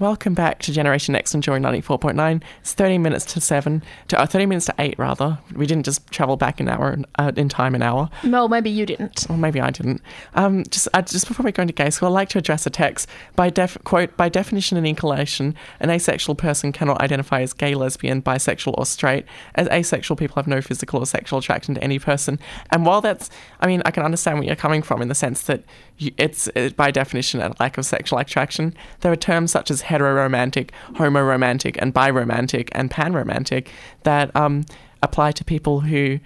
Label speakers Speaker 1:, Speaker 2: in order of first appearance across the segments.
Speaker 1: Welcome back to Generation Next on Joy 94.9. It's 30 minutes to 7, to, uh, 30 minutes to 8 rather. We didn't just travel back an hour, uh, in time an hour.
Speaker 2: Well, maybe you didn't.
Speaker 1: Or maybe I didn't. Um, just uh, just before we go into gay school, I'd like to address a text. By def- quote, by definition and inclination, an asexual person cannot identify as gay, lesbian, bisexual, or straight. As asexual people have no physical or sexual attraction to any person. And while that's, I mean, I can understand where you're coming from in the sense that you, it's uh, by definition a lack of sexual attraction. There are terms such as heteroromantic, homoromantic, and biromantic and panromantic that um, apply to people who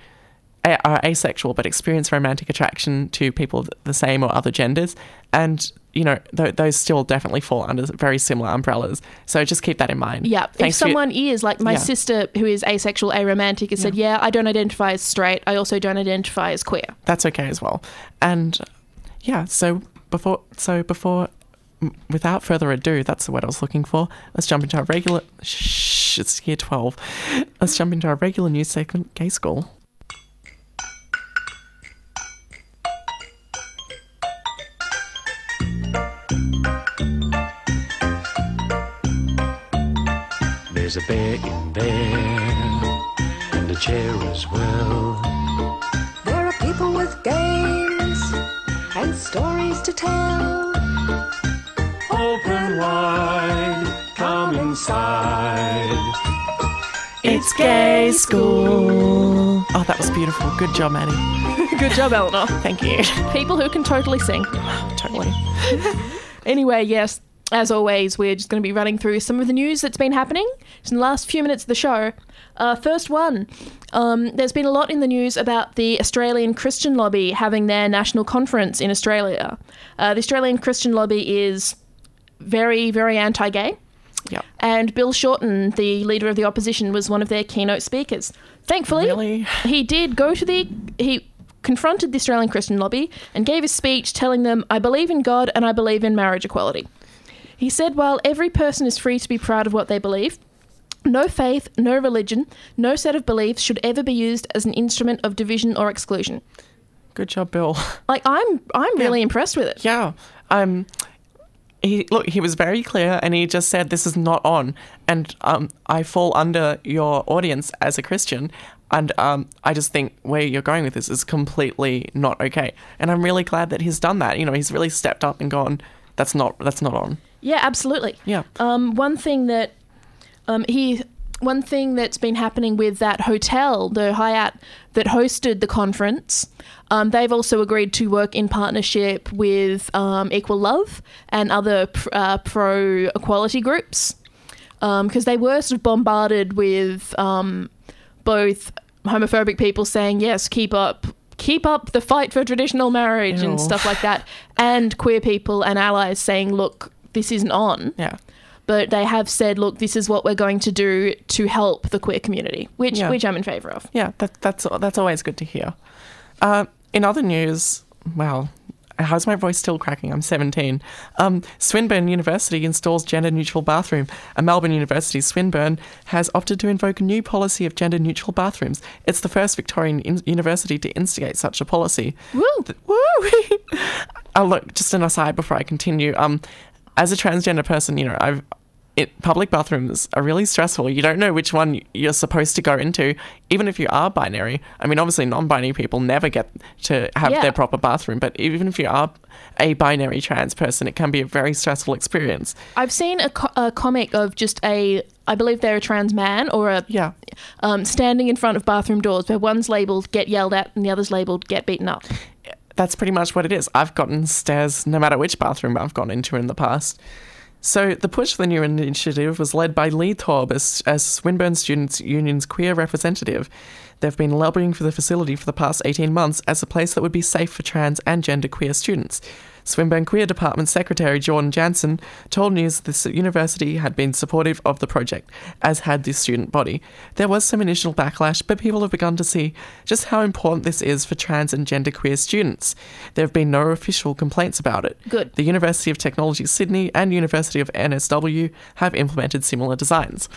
Speaker 1: a- are asexual but experience romantic attraction to people of the same or other genders. And, you know, th- those still definitely fall under very similar umbrellas. So just keep that in mind.
Speaker 2: Yeah.
Speaker 1: Thanks
Speaker 2: if
Speaker 1: for your-
Speaker 2: someone is, like my
Speaker 1: Yeah.
Speaker 2: sister who is asexual, aromantic, has said, yeah, I don't identify as straight. I also don't identify as queer.
Speaker 1: that's okay as well. And yeah, so before, so before, without further ado, that's the word I was looking for. Let's jump into our regular. Shh, it's year twelve. Let's jump into our regular news segment, Gay School.
Speaker 3: There's a bear in there, and a chair as well.
Speaker 4: There are people with games and stories to tell.
Speaker 3: Open wide, come inside.
Speaker 1: It's Gay School. Oh, that was beautiful. Good job, Maddie.
Speaker 2: Good job, Eleanor.
Speaker 1: Thank you.
Speaker 2: People who can totally sing.
Speaker 1: totally.
Speaker 2: Anyway, yes, as always, we're just going to be running through some of the news that's been happening in the last few minutes of the show. Uh, first one, um, there's been a lot in the news about the Australian Christian Lobby having their national conference in Australia. Uh, the Australian Christian Lobby is very, very anti gay.
Speaker 1: Yeah.
Speaker 2: And Bill Shorten, the leader of the opposition, was one of their keynote speakers. Thankfully,
Speaker 1: Really?
Speaker 2: he did go to the. He confronted the Australian Christian lobby and gave a speech telling them, I believe in God and I believe in marriage equality. He said, while every person is free to be proud of what they believe, no faith, no religion, no set of beliefs should ever be used as an instrument of division or exclusion.
Speaker 1: Good job, Bill.
Speaker 2: Like I'm I'm really impressed with it.
Speaker 1: Yeah. Um he look, he was very clear and he just said this is not on and um I fall under your audience as a Christian and um I just think where you're going with this is completely not okay. And I'm really glad that he's done that. You know, he's really stepped up and gone that's not that's not on.
Speaker 2: Yeah, absolutely.
Speaker 1: Yeah.
Speaker 2: Um, one thing that um, he, one thing that's been happening with that hotel, the Hyatt that hosted the conference, um, they've also agreed to work in partnership with um, Equal Love and other pr- uh, pro equality groups because they were sort of bombarded with um, both homophobic people saying yes, keep up. Keep up the fight for traditional marriage
Speaker 1: Ew.
Speaker 2: and stuff like that, and queer people and allies saying, "Look, this isn't on."
Speaker 1: Yeah.
Speaker 2: But they have said, look, this is what we're going to do to help the queer community, which
Speaker 1: Yeah.
Speaker 2: which I'm in favour of.
Speaker 1: Yeah, that, that's that's always good to hear. Uh, in other news, wow, how's my voice still cracking? I'm 17. Um, Swinburne University installs gender-neutral bathroom. A Melbourne University, Swinburne, has opted to invoke a new policy of gender-neutral bathrooms. It's the first Victorian in- university to instigate such a policy.
Speaker 2: Woo!
Speaker 1: Th- Woo! oh, look, just an aside before I continue. Um, as a transgender person, you know, I've it, public bathrooms are really stressful. You don't know which one you're supposed to go into, even if you are binary. I mean, obviously, non-binary people never get to have
Speaker 2: Yeah.
Speaker 1: their proper bathroom, but even if you are a binary trans person, it can be a very stressful experience.
Speaker 2: I've seen a, co- a comic of just a, I believe they're a trans man or a
Speaker 1: Yeah,
Speaker 2: um, standing in front of bathroom doors where one's labelled get yelled at and the other's labelled get beaten up.
Speaker 1: That's pretty much what it is. I've gotten stares no matter which bathroom I've gone into in the past. So the push for the new initiative was led by Lee Thorpe as, as Swinburne Students' Union's queer representative. They've been lobbying for the facility for the past 18 months as a place that would be safe for trans and gender queer students. Swinburne Queer Department Secretary Jordan Jansen told News the university had been supportive of the project, as had the student body. There was some initial backlash, but people have begun to see just how important this is for trans and genderqueer students. There have been no official complaints about it.
Speaker 2: Good.
Speaker 1: The University of Technology Sydney and University of NSW have implemented similar designs.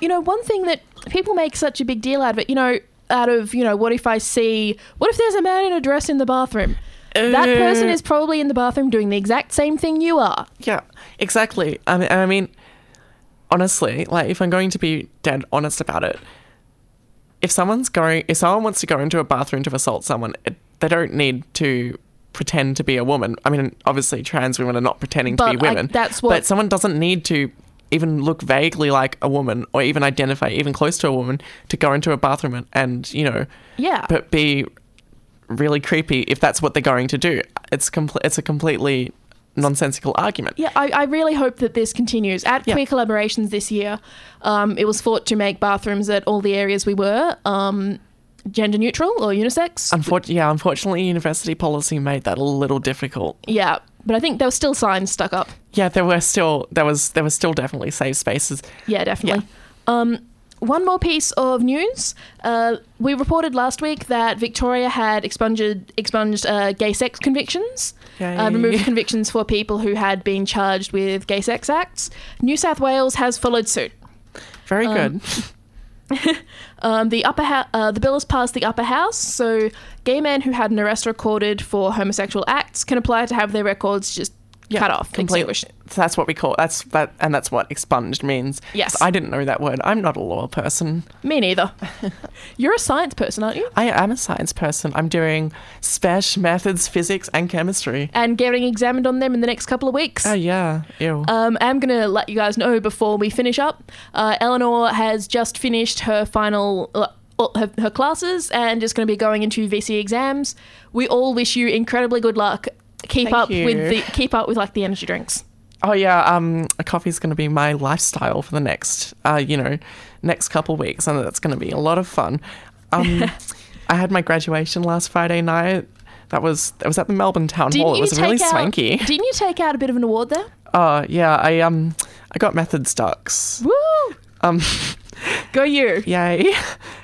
Speaker 2: You know, one thing that people make such a big deal out of it, you know, out of, you know, what if I see, what if there's a man in a dress in the bathroom? That
Speaker 1: Uh.
Speaker 2: person is probably in the bathroom doing the exact same thing you are.
Speaker 1: Yeah, exactly. I mean, I mean, honestly, like if I'm going to be dead honest about it, if someone's going, if someone wants to go into a bathroom to assault someone, it, they don't need to pretend to be a woman. I mean, obviously, trans women are not pretending to be
Speaker 2: But I-
Speaker 1: women.
Speaker 2: that's what-
Speaker 1: But someone doesn't need to even look vaguely like a woman or even identify even close to a woman to go into a bathroom and, and you know,
Speaker 2: Yeah.
Speaker 1: but be really creepy if that's what they're going to do. It's compl- It's a completely nonsensical argument.
Speaker 2: Yeah, I, I really hope that this continues. At
Speaker 1: Yeah.
Speaker 2: Queer Collaborations this year, um, it was fought to make bathrooms at all the areas we were um, gender neutral or unisex.
Speaker 1: Unfor- yeah, unfortunately, university policy made that a little difficult.
Speaker 2: yeah, but I think there were still signs stuck up.
Speaker 1: Yeah, there were still there was there were still definitely safe spaces.
Speaker 2: Yeah, definitely. Um, one more piece of news. Uh, we reported last week that Victoria had expunged expunged uh, gay sex convictions, uh, removed convictions for people who had been charged with gay sex acts. New South Wales has followed suit.
Speaker 1: Very good.
Speaker 2: Um, the upper hou- uh, the bill has passed the upper house, so gay men who had an arrest recorded for homosexual acts can apply to have their records just cut off,
Speaker 1: completely.
Speaker 2: extinguished.
Speaker 1: That's what we call that's that, and that's what expunged means.
Speaker 2: Yes.
Speaker 1: I didn't know that word. I'm not a law person.
Speaker 2: Me neither. You're a science person, aren't you?
Speaker 1: I am a science person. I'm doing special methods, physics, and chemistry.
Speaker 2: And getting examined on them in the next couple of weeks.
Speaker 1: Oh yeah, ew.
Speaker 2: Um, I'm going to let you guys know before we finish up. Uh, Eleanor has just finished her final. Uh, her, her classes and is going to be going into VCE exams. We all wish you incredibly good luck. Keep
Speaker 1: Thank
Speaker 2: up
Speaker 1: you.
Speaker 2: with the keep up with like the energy drinks.
Speaker 1: Oh yeah, um, a coffee is going to be my lifestyle for the next, uh, you know, next couple weeks, and that's going to be a lot of fun. Um, I had my graduation last Friday night. That was that was at the Melbourne Town Hall. It was really
Speaker 2: out,
Speaker 1: swanky.
Speaker 2: Didn't you take out a bit of an award there?
Speaker 1: Oh yeah, I um, I got methods dux.
Speaker 2: Woo!
Speaker 1: Um,
Speaker 2: Go you.
Speaker 1: yay.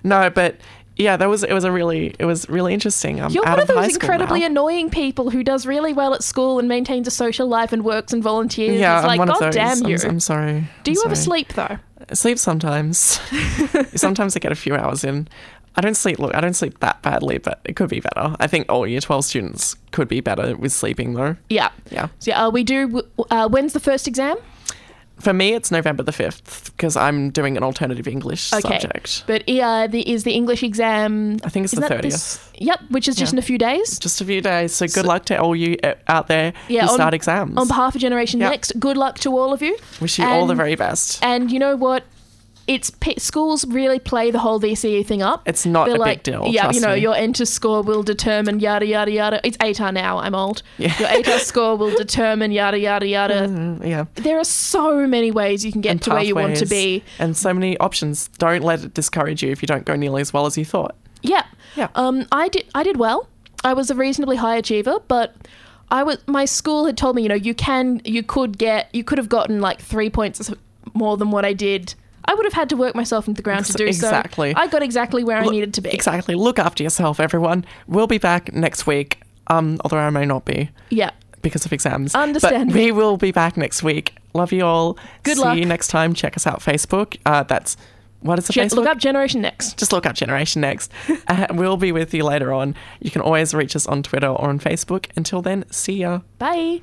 Speaker 1: no, but yeah, that was it was a really it was really interesting. I'm
Speaker 2: You're one of those incredibly
Speaker 1: now.
Speaker 2: annoying people who does really well at school and maintains a social life and works and volunteers.
Speaker 1: Yeah,
Speaker 2: it's
Speaker 1: I'm
Speaker 2: like,
Speaker 1: one
Speaker 2: God
Speaker 1: of those.
Speaker 2: damn you.
Speaker 1: I'm, I'm sorry.
Speaker 2: Do
Speaker 1: I'm
Speaker 2: you ever sleep though?
Speaker 1: I sleep sometimes. sometimes I get a few hours in. I don't sleep. Look, I don't sleep that badly, but it could be better. I think all year twelve students could be better with sleeping though.
Speaker 2: Yeah.
Speaker 1: Yeah.
Speaker 2: So yeah, uh, we do. Uh, when's the first exam?
Speaker 1: For me, it's November the fifth because I'm doing an alternative English
Speaker 2: Okay.
Speaker 1: subject.
Speaker 2: But uh, the, is the English exam?
Speaker 1: I think it's the
Speaker 2: that this- Yep, which is just
Speaker 1: Yeah.
Speaker 2: in a few days.
Speaker 1: Just a few days. So good luck to all you uh, out there
Speaker 2: Yeah,
Speaker 1: who
Speaker 2: on-
Speaker 1: start exams.
Speaker 2: On behalf of Generation
Speaker 1: Yeah.
Speaker 2: Next, good luck to all of you.
Speaker 1: Wish you all the very best.
Speaker 2: And you know what? It's schools really play the whole VCE thing up.
Speaker 1: It's not
Speaker 2: They're
Speaker 1: a big deal,
Speaker 2: Yeah, you know,
Speaker 1: me.
Speaker 2: your ENTER score will determine yada yada yada. It's ATAR now. I'm old.
Speaker 1: Yeah.
Speaker 2: Your ATAR score will determine yada yada yada.
Speaker 1: Mm, yeah.
Speaker 2: There are so many ways you can get
Speaker 1: And
Speaker 2: to where you want to be.
Speaker 1: And so many options. Don't let it discourage you if you don't go nearly as well as you thought.
Speaker 2: Yeah.
Speaker 1: Yeah.
Speaker 2: Um, I did. I did well. I was a reasonably high achiever, but I was. My school had told me, you know, you can, you could get, you could have gotten like three points more than what I did. I would have had to work myself into the ground to do
Speaker 1: exactly.
Speaker 2: so. Exactly. I got exactly where I needed to be.
Speaker 1: Exactly. Look after yourself, everyone. We'll be back next week. Um, although I may not be
Speaker 2: Yeah.
Speaker 1: because of exams.
Speaker 2: Understand.
Speaker 1: But we will be back next week. Love you all.
Speaker 2: Good
Speaker 1: See
Speaker 2: luck.
Speaker 1: you next time. Check us out Facebook. Uh, that's what is the
Speaker 2: Gen-
Speaker 1: Facebook?
Speaker 2: look up Generation Next.
Speaker 1: Just look up Generation Next. uh, we'll be with you later on. You can always reach us on Twitter or on Facebook. Until then, see ya.
Speaker 2: Bye.